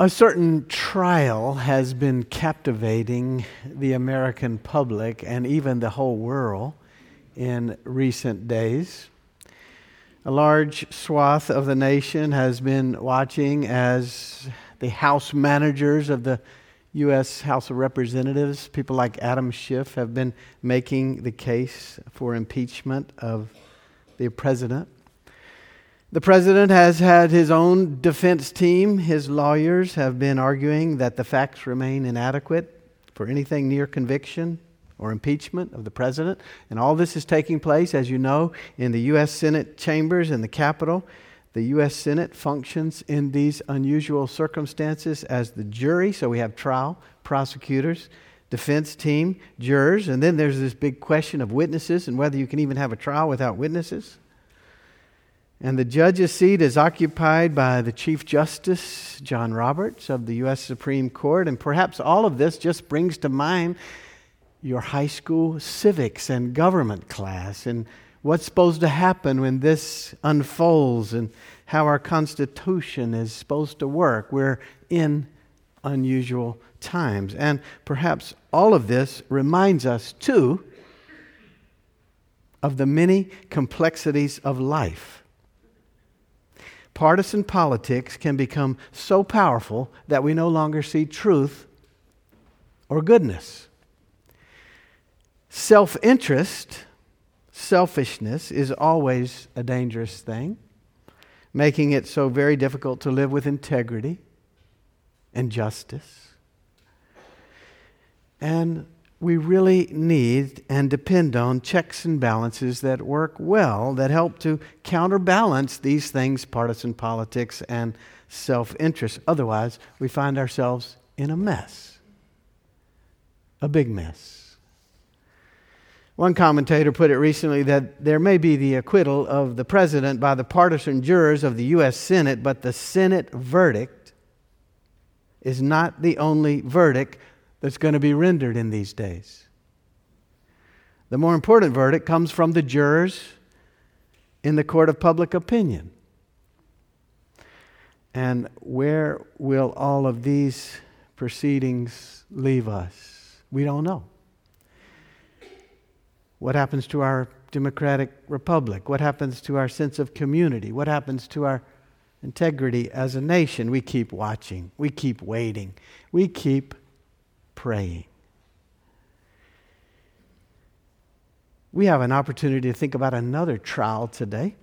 A certain trial has been captivating the American public and even the whole world in recent days. A large swath of the nation has been watching as the House managers of the U.S. House of Representatives, people like Adam Schiff, have been making the case for impeachment of the president. The president has had his own defense team. His lawyers have been arguing that the facts remain inadequate for anything near conviction or impeachment of the president. And all this is taking place, as you know, in the U.S. Senate chambers in the Capitol. The U.S. Senate functions in these unusual circumstances as the jury. So we have trial, prosecutors, defense team, jurors, and then there's this big question of witnesses and whether you can even have a trial without witnesses. And the judge's seat is occupied by the Chief Justice, John Roberts, of the U.S. Supreme Court. And perhaps all of this just brings to mind your high school civics and government class and what's supposed to happen when this unfolds and how our Constitution is supposed to work. We're in unusual times. And perhaps all of this reminds us, too, of the many complexities of life partisan politics can become so powerful that we no longer see truth or goodness. Self interest, selfishness, is always a dangerous thing, making it so very difficult to live with integrity and justice. And we really need and depend on checks and balances that work well, that help to counterbalance these things partisan politics and self interest. Otherwise, we find ourselves in a mess, a big mess. One commentator put it recently that there may be the acquittal of the president by the partisan jurors of the U.S. Senate, but the Senate verdict is not the only verdict that's going to be rendered in these days. The more important verdict comes from the jurors in the court of public opinion. And where will all of these proceedings leave us? We don't know. What happens to our democratic republic? What happens to our sense of community? What happens to our integrity as a nation? We keep watching. We keep waiting. We keep praying. We have an opportunity to think about another trial today.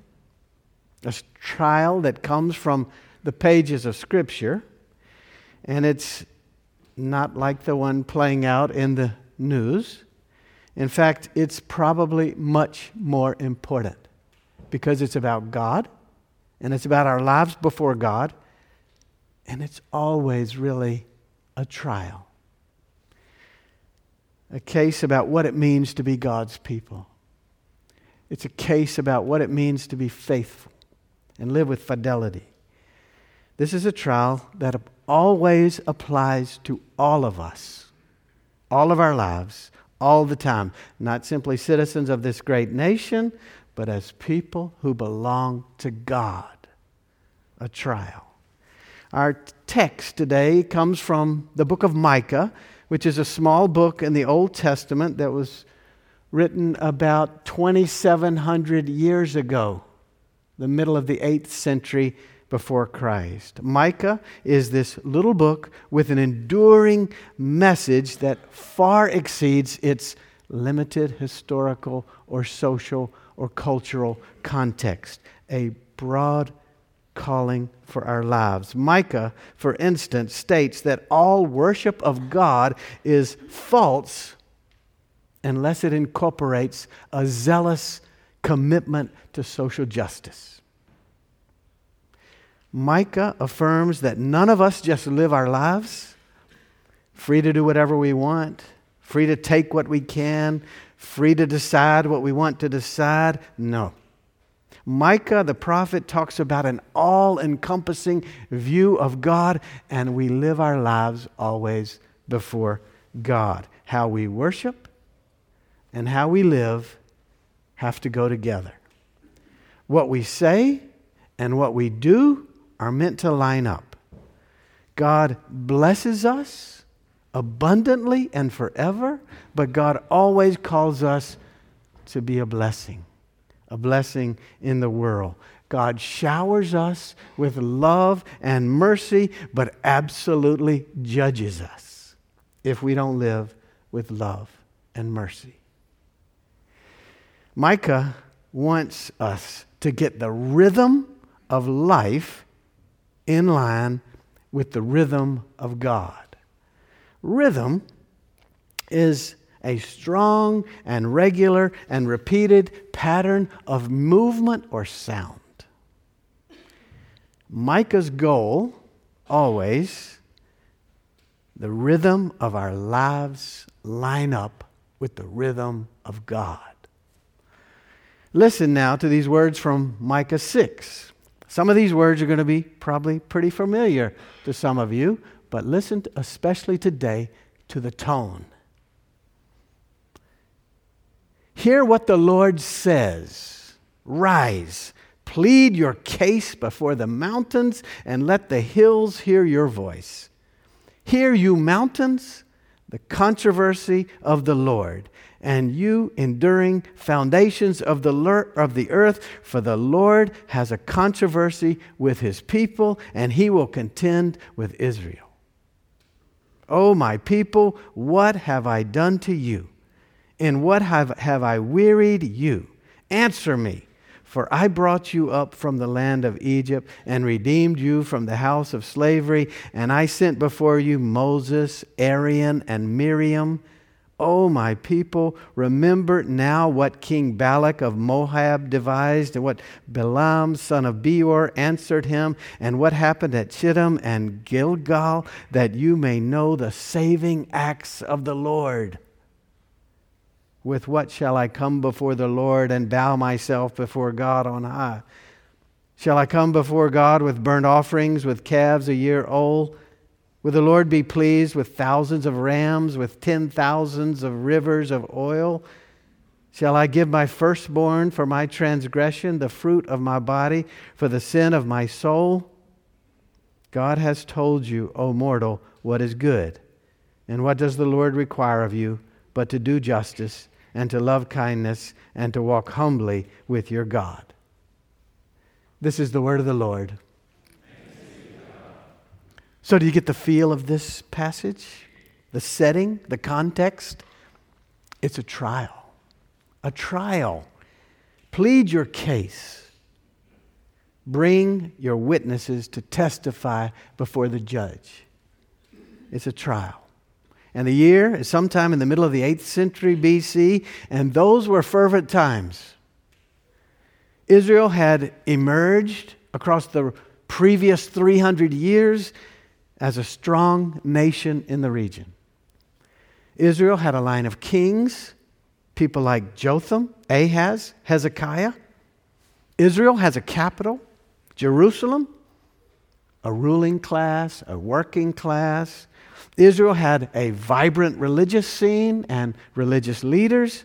A trial that comes from the pages of Scripture, and it's not like the one playing out in the news. In fact, it's probably much more important because it's about God and it's about our lives before God, and it's always really a trial a case about what it means to be God's people. It's a case about what it means to be faithful and live with fidelity. This is a trial that always applies to all of us, all of our lives, all the time. Not simply citizens of this great nation, but as people who belong to God. A trial. Our text today comes from the book of Micah which is a small book in the Old Testament that was written about 2,700 years ago, the middle of the 8th century before Christ. Micah is this little book with an enduring message that far exceeds its limited historical or social or cultural context. A broad calling for our lives. Micah, for instance, states that all worship of God is false unless it incorporates a zealous commitment to social justice. Micah affirms that none of us just live our lives free to do whatever we want, free to take what we can, free to decide what we want to decide. No. Micah the prophet talks about an all encompassing view of God, and we live our lives always before God. How we worship and how we live have to go together. What we say and what we do are meant to line up. God blesses us abundantly and forever, but God always calls us to be a blessing, a blessing in the world. God showers us with love and mercy, but absolutely judges us if we don't live with love and mercy. Micah wants us to get the rhythm of life in line with the rhythm of God. Rhythm is a strong and regular and repeated pattern of movement or sound. Micah's goal, always, the rhythm of our lives line up with the rhythm of God. Listen now to these words from Micah 6. Some of these words are going to be probably pretty familiar to some of you, but listen especially today to the tone. Hear what the Lord says. Rise, plead your case before the mountains, and let the hills hear your voice. Hear, you mountains, the controversy of the Lord and you enduring foundations of the, of the earth, for the Lord has a controversy with his people, and he will contend with Israel. O oh, my people, what have I done to you? In what have, have I wearied you? Answer me. For I brought you up from the land of Egypt and redeemed you from the house of slavery, and I sent before you Moses, Aaron, and Miriam Oh, my people, remember now what King Balak of Moab devised, and what Balaam, son of Beor, answered him, and what happened at Shittim and Gilgal, that you may know the saving acts of the Lord. With what shall I come before the Lord and bow myself before God on high? Shall I come before God with burnt offerings, with calves a year old? Will the Lord be pleased with thousands of rams, with ten thousands of rivers of oil? Shall I give my firstborn for my transgression, the fruit of my body, for the sin of my soul? God has told you, O mortal, what is good. And what does the Lord require of you but to do justice and to love kindness and to walk humbly with your God? This is the word of the Lord. So, do you get the feel of this passage? The setting, the context? It's a trial. A trial. Plead your case. Bring your witnesses to testify before the judge. It's a trial. And the year is sometime in the middle of the 8th century BC, and those were fervent times. Israel had emerged across the previous 300 years as a strong nation in the region. Israel had a line of kings, people like Jotham, Ahaz, Hezekiah. Israel has a capital, Jerusalem, a ruling class, a working class. Israel had a vibrant religious scene and religious leaders.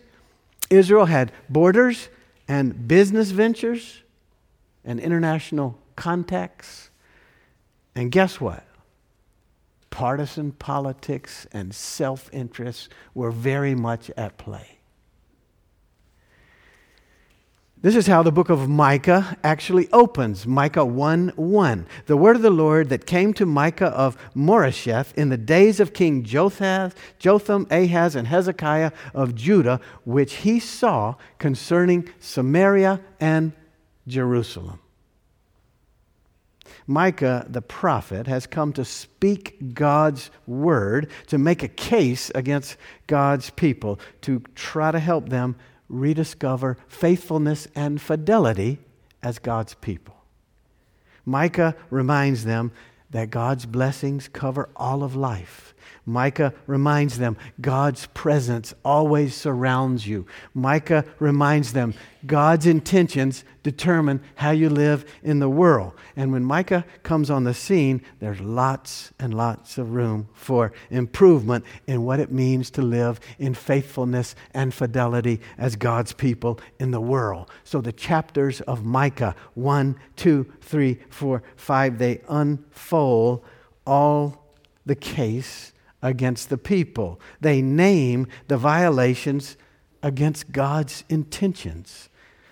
Israel had borders and business ventures and international contacts. And guess what? partisan politics and self interest were very much at play. This is how the book of Micah actually opens Micah 1 1. The word of the Lord that came to Micah of Moresheth in the days of King Jotham, Ahaz, and Hezekiah of Judah, which he saw concerning Samaria and Jerusalem. Micah the prophet has come to speak God's word, to make a case against God's people, to try to help them rediscover faithfulness and fidelity as God's people. Micah reminds them that God's blessings cover all of life. Micah reminds them God's presence always surrounds you. Micah reminds them God's intentions determine how you live in the world. And when Micah comes on the scene, there's lots and lots of room for improvement in what it means to live in faithfulness and fidelity as God's people in the world. So the chapters of Micah 1, 2, 3, 4, 5, they unfold all the case against the people. They name the violations against God's intentions.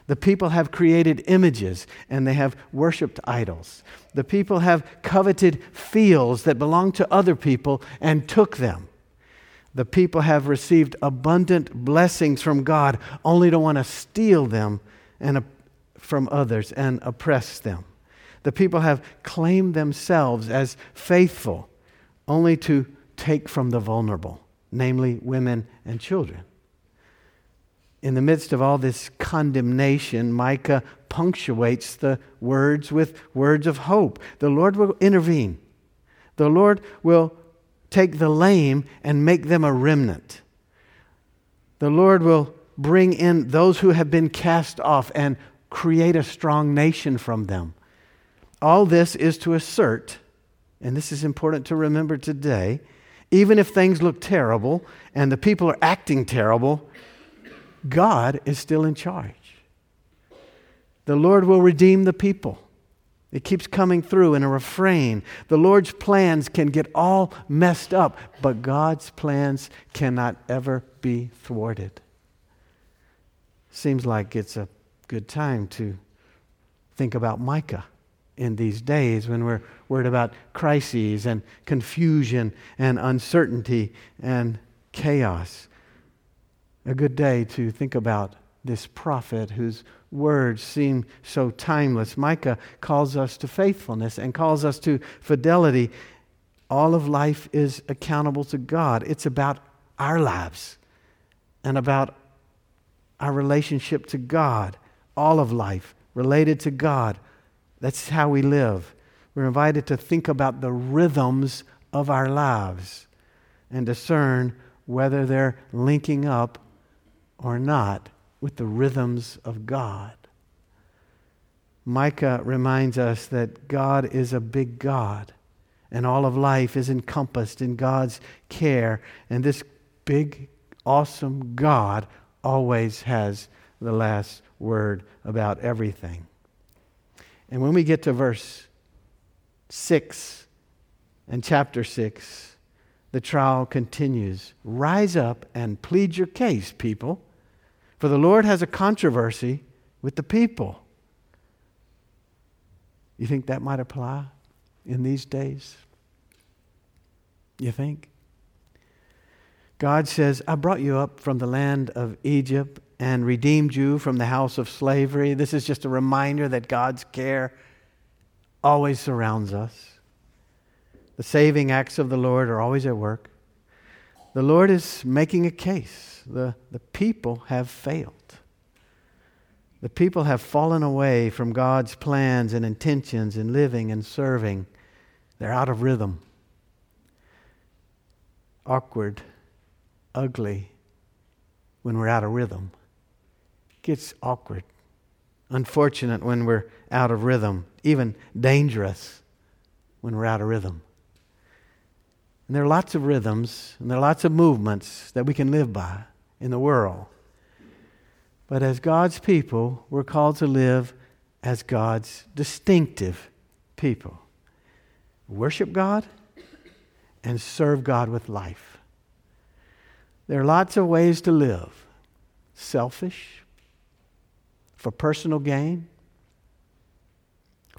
The people have created images and they have worshiped idols. The people have coveted fields that belonged to other people and took them. The people have received abundant blessings from God only to want to steal them and, uh, from others and oppress them. The people have claimed themselves as faithful only to take from the vulnerable, namely women and children. In the midst of all this condemnation, Micah punctuates the words with words of hope. The Lord will intervene. The Lord will take the lame and make them a remnant. The Lord will bring in those who have been cast off and create a strong nation from them. All this is to assert, and this is important to remember today, even if things look terrible and the people are acting terrible, God is still in charge. The Lord will redeem the people. It keeps coming through in a refrain. The Lord's plans can get all messed up, but God's plans cannot ever be thwarted. Seems like it's a good time to think about Micah in these days when we're worried about crises and confusion and uncertainty and chaos. A good day to think about this prophet whose words seem so timeless. Micah calls us to faithfulness and calls us to fidelity. All of life is accountable to God, it's about our lives and about our relationship to God. All of life related to God. That's how we live. We're invited to think about the rhythms of our lives and discern whether they're linking up or not with the rhythms of God. Micah reminds us that God is a big God, and all of life is encompassed in God's care. And this big, awesome God always has the last word about everything. And when we get to verse 6 and chapter 6, the trial continues. Rise up and plead your case, people, for the Lord has a controversy with the people. You think that might apply in these days? You think? God says, I brought you up from the land of Egypt and redeemed you from the house of slavery. This is just a reminder that God's care always surrounds us. The saving acts of the Lord are always at work. The Lord is making a case. The, the people have failed. The people have fallen away from God's plans and intentions in living and serving. They're out of rhythm. Awkward, ugly when we're out of rhythm. Gets awkward. Unfortunate when we're out of rhythm. Even dangerous when we're out of rhythm. And there are lots of rhythms and there are lots of movements that we can live by in the world. But as God's people, we're called to live as God's distinctive people. Worship God and serve God with life. There are lots of ways to live selfish, for personal gain,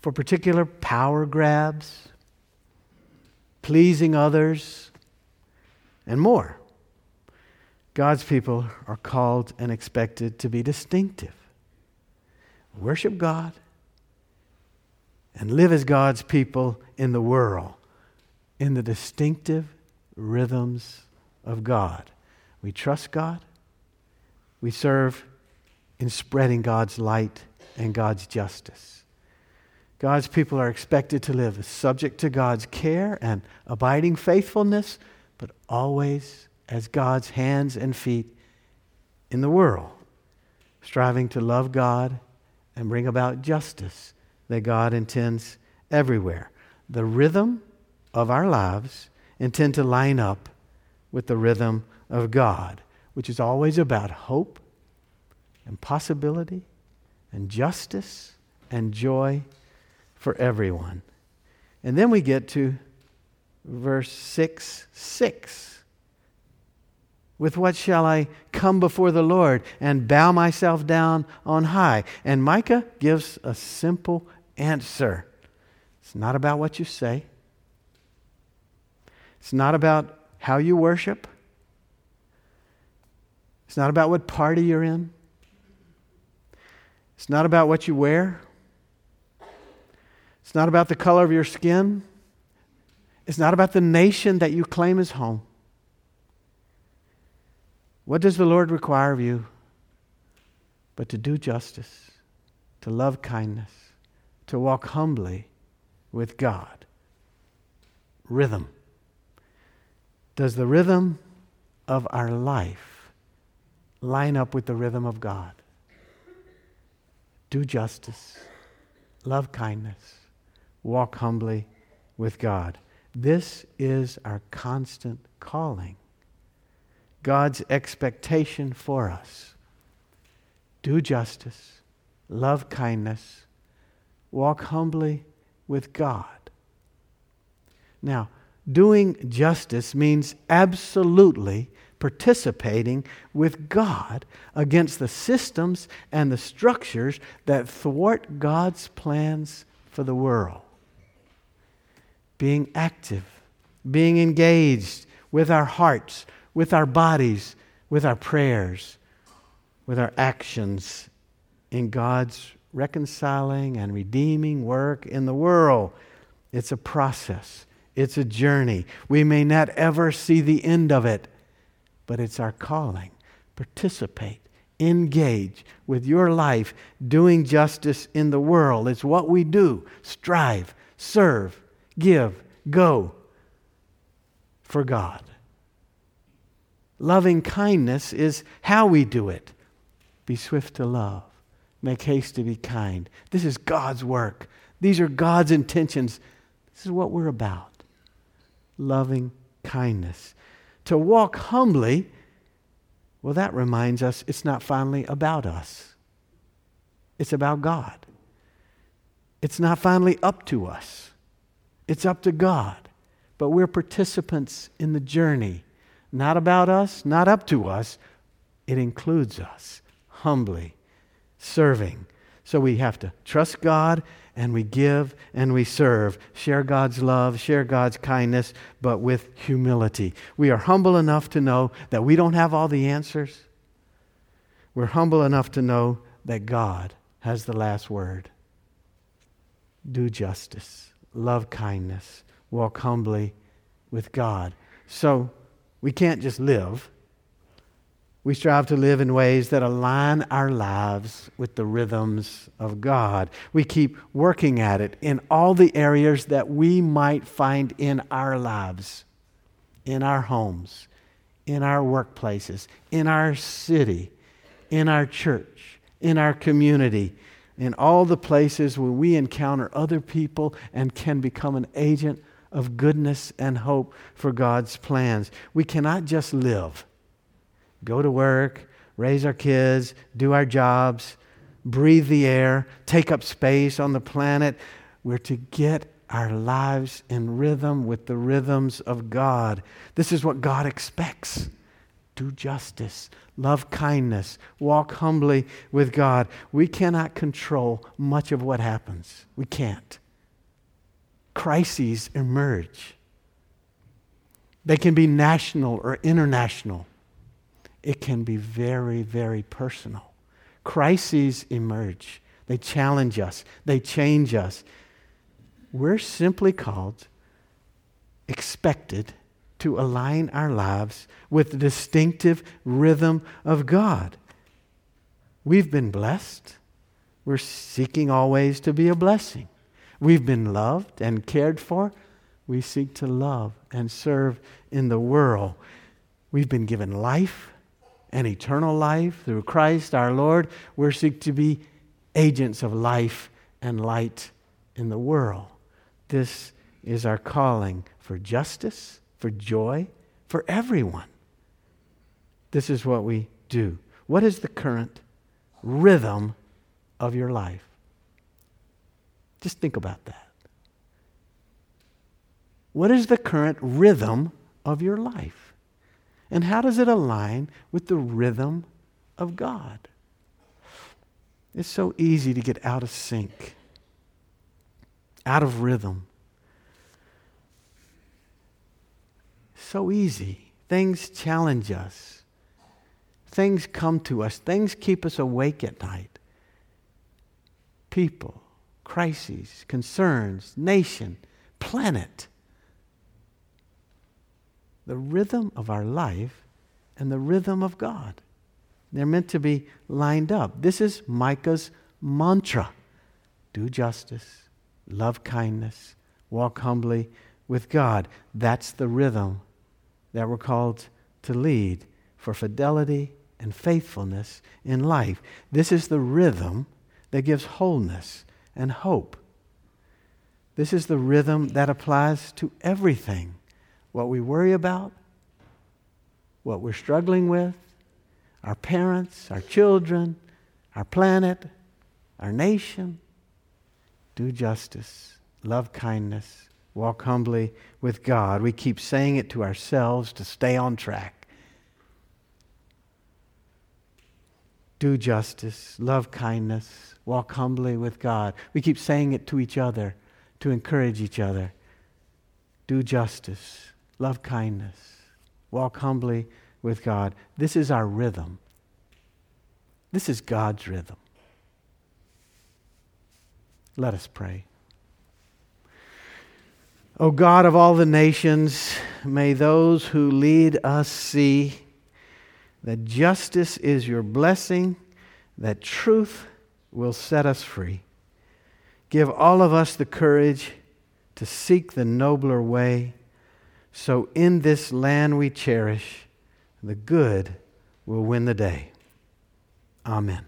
for particular power grabs, pleasing others, and more. God's people are called and expected to be distinctive. Worship God and live as God's people in the world in the distinctive rhythms of God. We trust God. We serve in spreading God's light and God's justice. God's people are expected to live subject to God's care and abiding faithfulness, but always as God's hands and feet in the world, striving to love God and bring about justice that God intends everywhere. The rhythm of our lives intend to line up with the rhythm of God, which is always about hope and possibility and justice and joy for everyone. And then we get to verse 6 6. With what shall I come before the Lord and bow myself down on high? And Micah gives a simple answer. It's not about what you say, it's not about how you worship, it's not about what party you're in, it's not about what you wear, it's not about the color of your skin, it's not about the nation that you claim as home. What does the Lord require of you? But to do justice, to love kindness, to walk humbly with God. Rhythm. Does the rhythm of our life line up with the rhythm of God? Do justice, love kindness, walk humbly with God. This is our constant calling. God's expectation for us. Do justice, love kindness, walk humbly with God. Now, doing justice means absolutely participating with God against the systems and the structures that thwart God's plans for the world. Being active, being engaged with our hearts, with our bodies, with our prayers, with our actions in God's reconciling and redeeming work in the world. It's a process, it's a journey. We may not ever see the end of it, but it's our calling. Participate, engage with your life doing justice in the world. It's what we do. Strive, serve, give, go for God. Loving kindness is how we do it. Be swift to love, make haste to be kind. This is God's work. These are God's intentions. This is what we're about loving kindness. To walk humbly, well, that reminds us it's not finally about us, it's about God. It's not finally up to us, it's up to God. But we're participants in the journey not about us, not up to us. It includes us humbly serving. So we have to trust God and we give and we serve. Share God's love, share God's kindness, but with humility. We are humble enough to know that we don't have all the answers. We're humble enough to know that God has the last word. Do justice, love kindness, walk humbly with God. So, we can't just live. We strive to live in ways that align our lives with the rhythms of God. We keep working at it in all the areas that we might find in our lives, in our homes, in our workplaces, in our city, in our church, in our community, in all the places where we encounter other people and can become an agent of goodness and hope for God's plans. We cannot just live, go to work, raise our kids, do our jobs, breathe the air, take up space on the planet. We're to get our lives in rhythm with the rhythms of God. This is what God expects. Do justice, love kindness, walk humbly with God. We cannot control much of what happens. We can't crises emerge. They can be national or international. It can be very, very personal. Crises emerge. They challenge us, they change us. We're simply called, expected to align our lives with the distinctive rhythm of God. We've been blessed. We're seeking always to be a blessing. We've been loved and cared for. We seek to love and serve in the world. We've been given life and eternal life through Christ our Lord. We're seek to be agents of life and light in the world. This is our calling for justice, for joy, for everyone. This is what we do. What is the current rhythm of your life? Just think about that. What is the current rhythm of your life? And how does it align with the rhythm of God? It's so easy to get out of sync, out of rhythm. So easy. Things challenge us. Things come to us. Things keep us awake at night. People, crises, concerns, nation, planet. The rhythm of our life and the rhythm of God. They're meant to be lined up. This is Micah's mantra do justice, love kindness, walk humbly with God. That's the rhythm that we're called to lead for fidelity and faithfulness in life. This is the rhythm that gives wholeness and hope. This is the rhythm that applies to everything what we worry about, what we're struggling with, our parents, our children, our planet, our nation. Do justice, love kindness, walk humbly with God. We keep saying it to ourselves to stay on track. Do justice, love kindness, walk humbly with God. We keep saying it to each other to encourage each other. Do justice, love kindness, walk humbly with God. This is our rhythm. This is God's rhythm. Let us pray. O God of all the nations, may those who lead us see that justice is your blessing, that truth will set us free. Give all of us the courage to seek the nobler way, so in this land we cherish, the good will win the day. Amen.